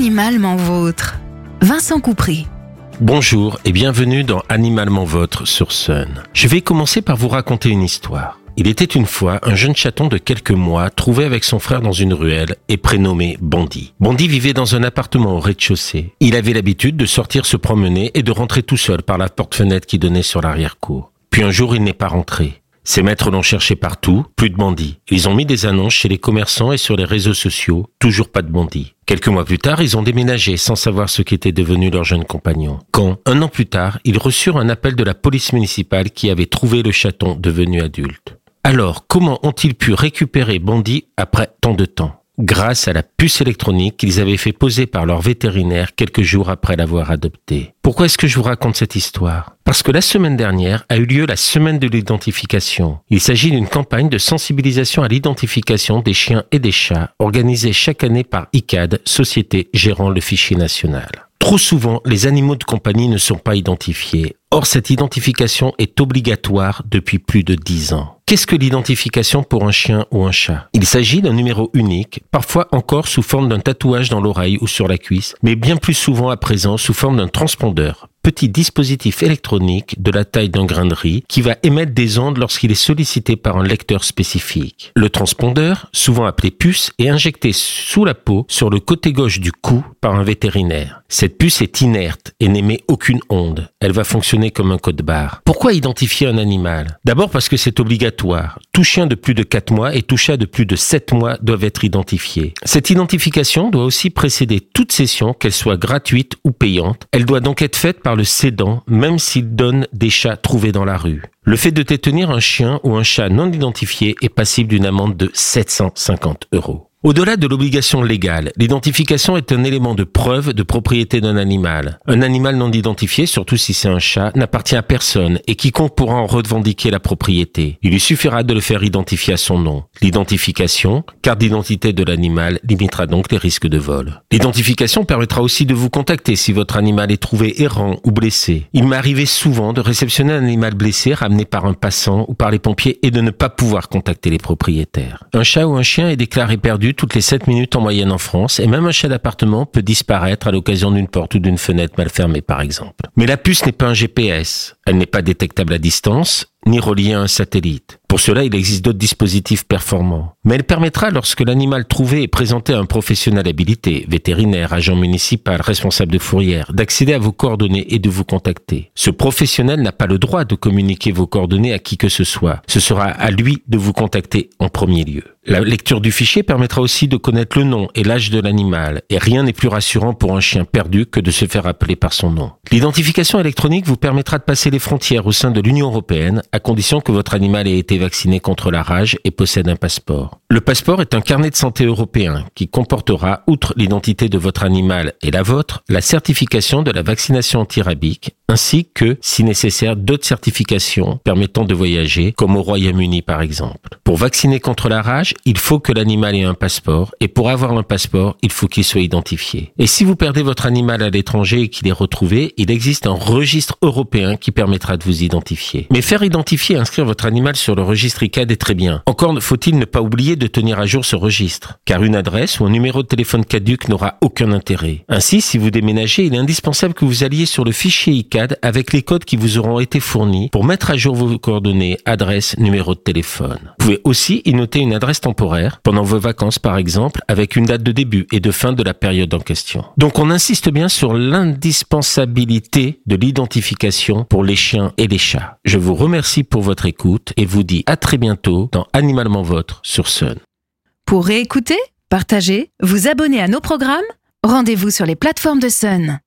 Animalement vôtre. Vincent Coupry. Bonjour et bienvenue dans Animalement Vôtre sur Sun. Je vais commencer par vous raconter une histoire. Il était une fois un jeune chaton de quelques mois trouvé avec son frère dans une ruelle et prénommé Bondy. Bondy vivait dans un appartement au rez-de-chaussée. Il avait l'habitude de sortir se promener et de rentrer tout seul par la porte-fenêtre qui donnait sur l'arrière-cour. Puis un jour il n'est pas rentré. Ses maîtres l'ont cherché partout, plus de bandits. Ils ont mis des annonces chez les commerçants et sur les réseaux sociaux, toujours pas de bandits. Quelques mois plus tard, ils ont déménagé sans savoir ce qu'était devenu leur jeune compagnon. Quand, un an plus tard, ils reçurent un appel de la police municipale qui avait trouvé le chaton devenu adulte. Alors, comment ont-ils pu récupérer Bandit après tant de temps? Grâce à la puce électronique qu'ils avaient fait poser par leur vétérinaire quelques jours après l'avoir adopté. Pourquoi est-ce que je vous raconte cette histoire? Parce que la semaine dernière a eu lieu la semaine de l'identification. Il s'agit d'une campagne de sensibilisation à l'identification des chiens et des chats organisée chaque année par ICAD, société gérant le fichier national. Trop souvent, les animaux de compagnie ne sont pas identifiés. Or, cette identification est obligatoire depuis plus de dix ans. Qu'est-ce que l'identification pour un chien ou un chat? Il s'agit d'un numéro unique, parfois encore sous forme d'un tatouage dans l'oreille ou sur la cuisse, mais bien plus souvent à présent sous forme d'un transpondeur, petit dispositif électronique de la taille d'un grain de riz qui va émettre des ondes lorsqu'il est sollicité par un lecteur spécifique. Le transpondeur, souvent appelé puce, est injecté sous la peau sur le côté gauche du cou par un vétérinaire. Cette puce est inerte et n'émet aucune onde. Elle va fonctionner comme un code barre. Pourquoi identifier un animal? D'abord parce que c'est obligatoire. Tout chien de plus de 4 mois et tout chat de plus de 7 mois doivent être identifiés. Cette identification doit aussi précéder toute session, qu'elle soit gratuite ou payante. Elle doit donc être faite par le cédant, même s'il donne des chats trouvés dans la rue. Le fait de détenir un chien ou un chat non identifié est passible d'une amende de 750 euros. Au-delà de l'obligation légale, l'identification est un élément de preuve de propriété d'un animal. Un animal non identifié, surtout si c'est un chat, n'appartient à personne et quiconque pourra en revendiquer la propriété. Il lui suffira de le faire identifier à son nom. L'identification, carte d'identité de l'animal, limitera donc les risques de vol. L'identification permettra aussi de vous contacter si votre animal est trouvé errant ou blessé. Il m'est arrivé souvent de réceptionner un animal blessé ramené par un passant ou par les pompiers et de ne pas pouvoir contacter les propriétaires. Un chat ou un chien est déclaré perdu toutes les 7 minutes en moyenne en France et même un chat d'appartement peut disparaître à l'occasion d'une porte ou d'une fenêtre mal fermée par exemple. Mais la puce n'est pas un GPS, elle n'est pas détectable à distance ni reliée à un satellite. Pour cela, il existe d'autres dispositifs performants. Mais elle permettra, lorsque l'animal trouvé est présenté à un professionnel habilité, vétérinaire, agent municipal, responsable de fourrière, d'accéder à vos coordonnées et de vous contacter. Ce professionnel n'a pas le droit de communiquer vos coordonnées à qui que ce soit. Ce sera à lui de vous contacter en premier lieu. La lecture du fichier permettra aussi de connaître le nom et l'âge de l'animal, et rien n'est plus rassurant pour un chien perdu que de se faire appeler par son nom. L'identification électronique vous permettra de passer les frontières au sein de l'Union européenne, à condition que votre animal ait été vacciné contre la rage et possède un passeport. Le passeport est un carnet de santé européen qui comportera, outre l'identité de votre animal et la vôtre, la certification de la vaccination antirabique, ainsi que, si nécessaire, d'autres certifications permettant de voyager, comme au Royaume-Uni par exemple. Pour vacciner contre la rage, il faut que l'animal ait un passeport, et pour avoir un passeport, il faut qu'il soit identifié. Et si vous perdez votre animal à l'étranger et qu'il est retrouvé, il existe un registre européen qui permettra de vous identifier. Mais faire identifier et inscrire votre animal sur le registre ICAD est très bien. Encore faut-il ne pas oublier de tenir à jour ce registre, car une adresse ou un numéro de téléphone caduque n'aura aucun intérêt. Ainsi, si vous déménagez, il est indispensable que vous alliez sur le fichier ICAD avec les codes qui vous auront été fournis pour mettre à jour vos coordonnées, adresse, numéro de téléphone. Vous pouvez aussi y noter une adresse temporaire pendant vos vacances par exemple, avec une date de début et de fin de la période en question. Donc on insiste bien sur l'indispensabilité de l'identification pour les chiens et les chats. Je vous remercie pour votre écoute et vous dis à très bientôt dans Animalement Votre sur Sun. Pour réécouter, partager, vous abonner à nos programmes, rendez-vous sur les plateformes de Sun.